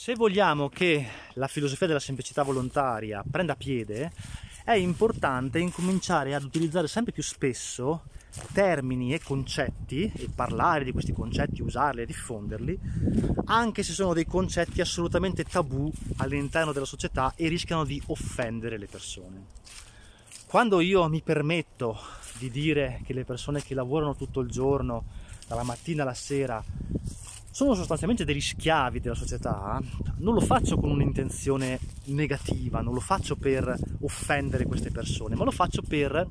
Se vogliamo che la filosofia della semplicità volontaria prenda piede, è importante incominciare ad utilizzare sempre più spesso termini e concetti e parlare di questi concetti, usarli e diffonderli, anche se sono dei concetti assolutamente tabù all'interno della società e rischiano di offendere le persone. Quando io mi permetto di dire che le persone che lavorano tutto il giorno, dalla mattina alla sera, sono sostanzialmente degli schiavi della società, non lo faccio con un'intenzione negativa, non lo faccio per offendere queste persone, ma lo faccio per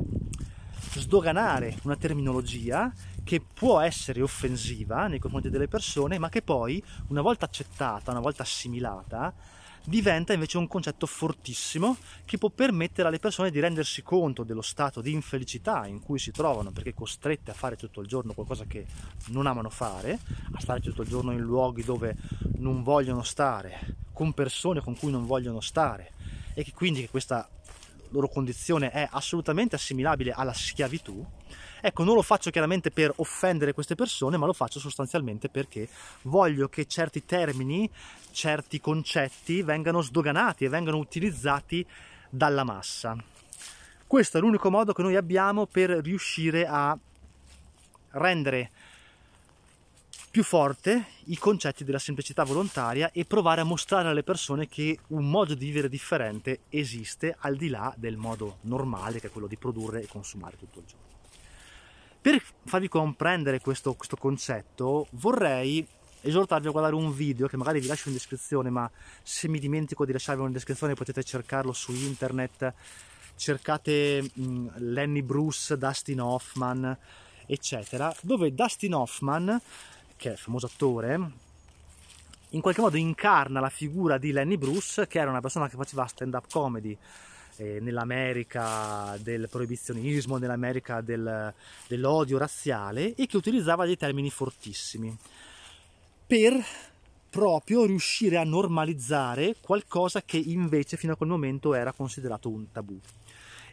sdoganare una terminologia che può essere offensiva nei confronti delle persone, ma che poi, una volta accettata, una volta assimilata, diventa invece un concetto fortissimo che può permettere alle persone di rendersi conto dello stato di infelicità in cui si trovano perché costrette a fare tutto il giorno qualcosa che non amano fare, a stare tutto il giorno in luoghi dove non vogliono stare, con persone con cui non vogliono stare e che quindi questa loro condizione è assolutamente assimilabile alla schiavitù, ecco non lo faccio chiaramente per offendere queste persone, ma lo faccio sostanzialmente perché voglio che certi termini, certi concetti vengano sdoganati e vengano utilizzati dalla massa. Questo è l'unico modo che noi abbiamo per riuscire a rendere più forte i concetti della semplicità volontaria e provare a mostrare alle persone che un modo di vivere differente esiste al di là del modo normale che è quello di produrre e consumare tutto il giorno. Per farvi comprendere questo, questo concetto vorrei esortarvi a guardare un video che magari vi lascio in descrizione ma se mi dimentico di lasciarvi in descrizione potete cercarlo su internet. Cercate mh, Lenny Bruce, Dustin Hoffman eccetera dove Dustin Hoffman che è il famoso attore, in qualche modo incarna la figura di Lenny Bruce, che era una persona che faceva stand-up comedy eh, nell'America del proibizionismo, nell'America del, dell'odio razziale e che utilizzava dei termini fortissimi per proprio riuscire a normalizzare qualcosa che invece fino a quel momento era considerato un tabù.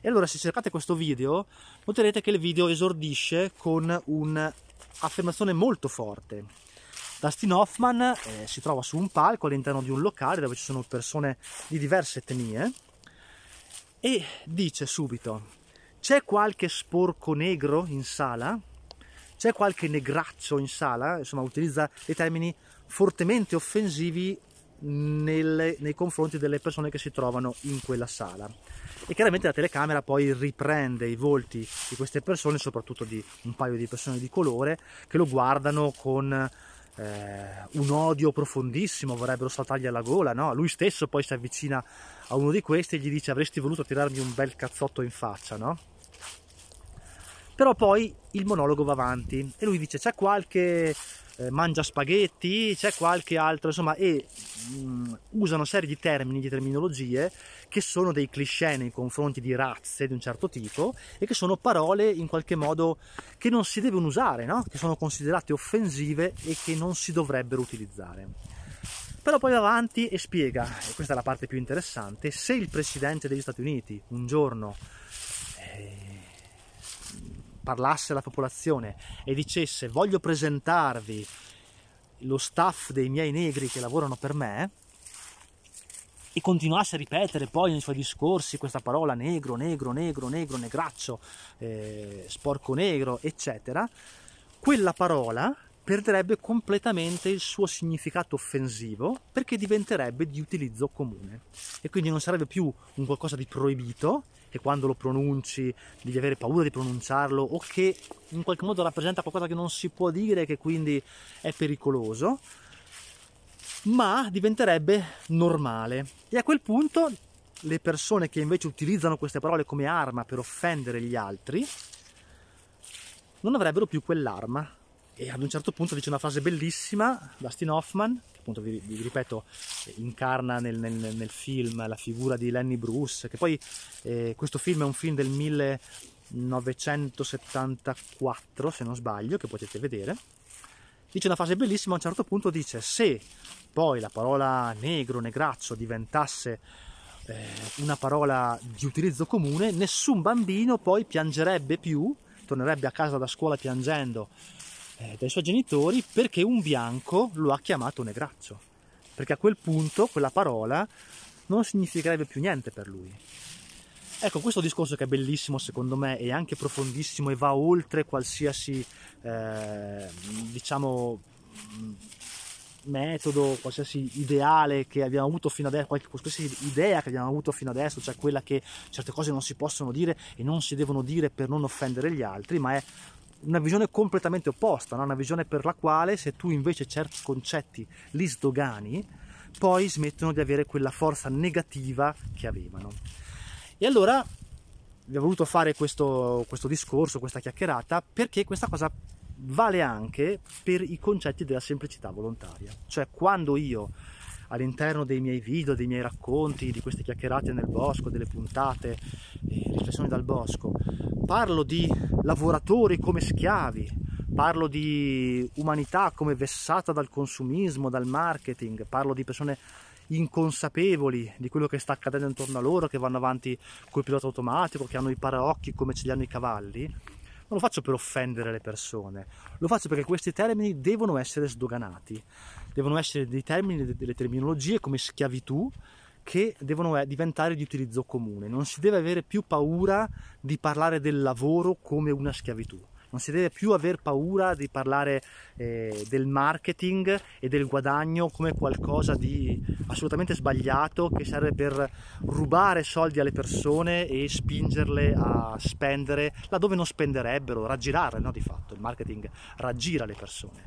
E allora se cercate questo video noterete che il video esordisce con un affermazione molto forte. Dustin Hoffman eh, si trova su un palco all'interno di un locale dove ci sono persone di diverse etnie e dice subito c'è qualche sporco negro in sala? C'è qualche negraccio in sala? Insomma, utilizza dei termini fortemente offensivi nelle, nei confronti delle persone che si trovano in quella sala e chiaramente la telecamera poi riprende i volti di queste persone, soprattutto di un paio di persone di colore, che lo guardano con eh, un odio profondissimo, vorrebbero saltargli alla gola, no? Lui stesso poi si avvicina a uno di questi e gli dice avresti voluto tirarmi un bel cazzotto in faccia, no? Però poi il monologo va avanti e lui dice c'è qualche eh, mangia spaghetti, c'è qualche altro, insomma, e mh, mm, usa una serie di termini, di terminologie che sono dei cliché nei confronti di razze di un certo tipo e che sono parole in qualche modo che non si devono usare, no? che sono considerate offensive e che non si dovrebbero utilizzare. Però poi va avanti e spiega, e questa è la parte più interessante, se il presidente degli Stati Uniti un giorno parlasse alla popolazione e dicesse voglio presentarvi lo staff dei miei negri che lavorano per me e continuasse a ripetere poi nei suoi discorsi questa parola negro, negro, negro, negro, negraccio, eh, sporco negro, eccetera, quella parola perderebbe completamente il suo significato offensivo perché diventerebbe di utilizzo comune e quindi non sarebbe più un qualcosa di proibito che quando lo pronunci devi avere paura di pronunciarlo o che in qualche modo rappresenta qualcosa che non si può dire e che quindi è pericoloso, ma diventerebbe normale. E a quel punto le persone che invece utilizzano queste parole come arma per offendere gli altri non avrebbero più quell'arma. E ad un certo punto dice una frase bellissima, Dustin Hoffman, appunto vi, vi ripeto incarna nel, nel, nel, film la figura di Lenny Bruce che poi eh, questo film è un film del 1974 se non sbaglio che potete vedere. Dice una frase bellissima a un certo punto dice se poi la parola negro negraccio diventasse eh, una parola di utilizzo comune nessun bambino poi piangerebbe più tornerebbe a casa da scuola piangendo eh, dai suoi genitori perché un bianco lo ha chiamato negraccio. perché a quel punto quella parola non significherebbe più niente per lui. Ecco, questo discorso che è bellissimo secondo me è anche profondissimo e va oltre qualsiasi, eh, diciamo, metodo, qualsiasi ideale che abbiamo avuto fino adesso, qualsiasi idea che abbiamo avuto fino adesso, cioè quella che certe cose non si possono dire e non si devono dire per non offendere gli altri, ma è una visione completamente opposta, no? una visione per la quale se tu invece certi concetti li sdogani, poi smettono di avere quella forza negativa che avevano. E allora vi ho voluto fare questo, questo discorso, questa chiacchierata, perché questa cosa vale anche per i concetti della semplicità volontaria. Cioè quando io all'interno dei miei video, dei miei racconti, di queste chiacchierate nel bosco, delle puntate, riflessioni dal bosco, parlo di lavoratori come schiavi, parlo di umanità come vessata dal consumismo, dal marketing, parlo di persone inconsapevoli di quello che sta accadendo intorno a loro, che vanno avanti col pilota automatico, che hanno i paraocchi come ce li hanno i cavalli, non lo faccio per offendere le persone, lo faccio perché questi termini devono essere sdoganati, devono essere dei termini, delle terminologie come schiavitù che devono eh, diventare di utilizzo comune. Non si deve avere più paura di parlare del lavoro come una schiavitù non si deve più aver paura di parlare eh, del marketing e del guadagno come qualcosa di assolutamente sbagliato che serve per rubare soldi alle persone e spingerle a spendere laddove non spenderebbero, raggirare no, di fatto, il marketing raggira le persone.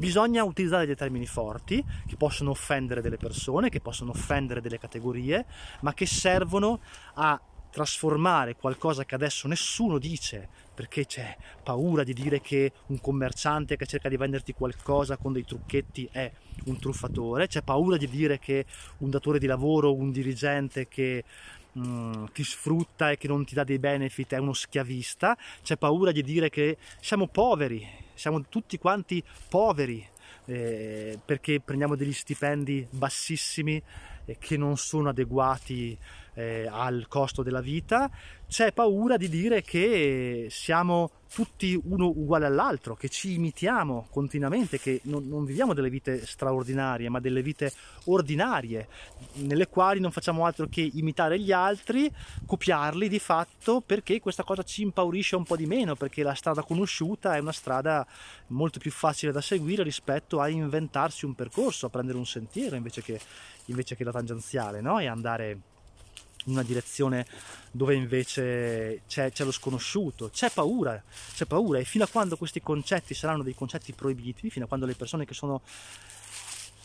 Bisogna utilizzare dei termini forti che possono offendere delle persone, che possono offendere delle categorie, ma che servono a trasformare qualcosa che adesso nessuno dice perché c'è paura di dire che un commerciante che cerca di venderti qualcosa con dei trucchetti è un truffatore, c'è paura di dire che un datore di lavoro, un dirigente che mm, ti sfrutta e che non ti dà dei benefit è uno schiavista, c'è paura di dire che siamo poveri, siamo tutti quanti poveri eh, perché prendiamo degli stipendi bassissimi eh, che non sono adeguati eh, al costo della vita, c'è paura di dire che siamo tutti uno uguale all'altro, che ci imitiamo continuamente, che non, non, viviamo delle vite straordinarie, ma delle vite ordinarie, nelle quali non facciamo altro che imitare gli altri, copiarli di fatto, perché questa cosa ci impaurisce un po' di meno, perché la strada conosciuta è una strada molto più facile da seguire rispetto a inventarsi un percorso, a prendere un sentiero invece che, invece che la tangenziale, no? e andare una direzione dove invece c'è, c'è, lo sconosciuto, c'è paura, c'è paura. E fino a quando questi concetti saranno dei concetti proibiti, fino a quando le persone che sono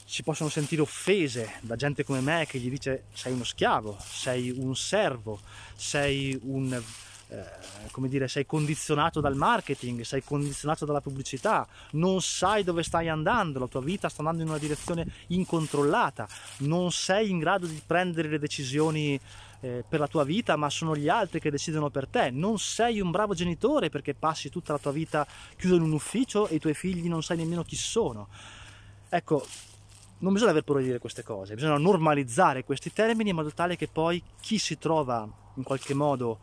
si possono sentire offese da gente come me che gli dice sei uno schiavo, sei un servo, sei un eh, come dire, sei condizionato dal marketing, sei condizionato dalla pubblicità, non sai dove stai andando, la tua vita sta andando in una direzione incontrollata, non sei in grado di prendere le decisioni eh, per la tua vita, ma sono gli altri che decidono per te. Non sei un bravo genitore perché passi tutta la tua vita chiuso in un ufficio e i tuoi figli non sai nemmeno chi sono. Ecco, non bisogna aver paura di dire queste cose, bisogna normalizzare questi termini in modo tale che poi chi si trova in qualche modo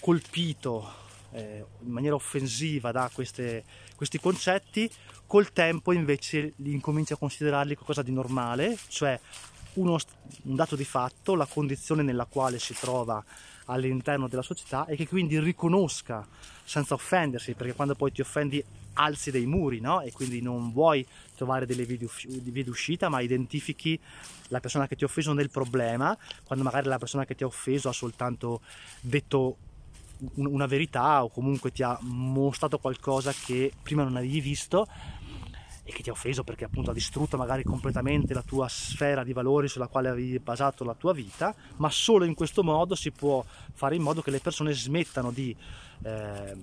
colpito eh, in maniera offensiva da queste, questi concetti, col tempo invece li incomincia a considerarli qualcosa di normale, cioè uno, un dato di fatto, la condizione nella quale si trova all'interno della società e che quindi riconosca senza offendersi, perché quando poi ti offendi alzi dei muri no? e quindi non vuoi trovare delle vie d'uscita ma identifichi la persona che ti ha offeso nel problema quando magari la persona che ti ha offeso ha soltanto detto una verità o comunque ti ha mostrato qualcosa che prima non avevi visto e che ti ha offeso perché appunto ha distrutto magari completamente la tua sfera di valori sulla quale avevi basato la tua vita, ma solo in questo modo si può fare in modo che le persone smettano di eh,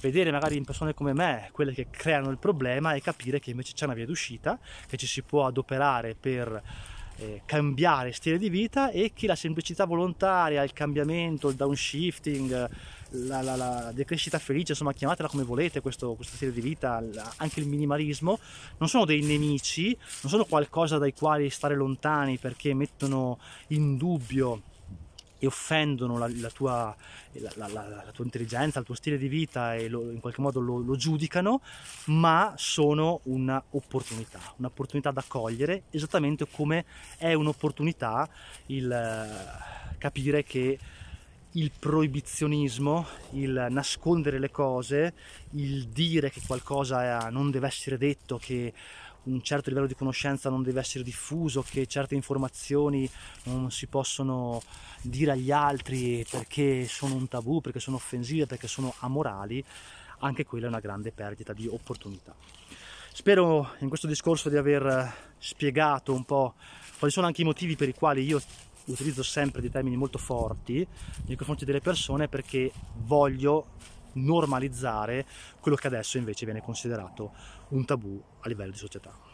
vedere magari in persone come me quelle che creano il problema e capire che invece c'è una via d'uscita, che ci si può adoperare per eh, cambiare stile di vita e che la semplicità volontaria, il cambiamento, il downshifting, la, la, la decrescita felice, insomma chiamatela come volete questo, questo stile di vita, anche il minimalismo, non sono dei nemici, non sono qualcosa dai quali stare lontani perché mettono in dubbio e offendono la, la, tua, la, la, tua, intelligenza, il tuo stile di vita e lo, in qualche modo lo, lo giudicano, ma sono un'opportunità, un'opportunità da cogliere, esattamente come è un'opportunità il eh, capire che il proibizionismo, il nascondere le cose, il dire che qualcosa non deve essere detto, che un certo livello di conoscenza non deve essere diffuso, che certe informazioni non si possono dire agli altri perché sono un tabù, perché sono offensive, perché sono amorali, anche quella è una grande perdita di opportunità. Spero in questo discorso di aver spiegato un po' quali sono anche i motivi per i quali io utilizzo sempre dei termini molto forti nei confronti delle persone perché voglio normalizzare quello che adesso invece viene considerato un tabù a livello di società.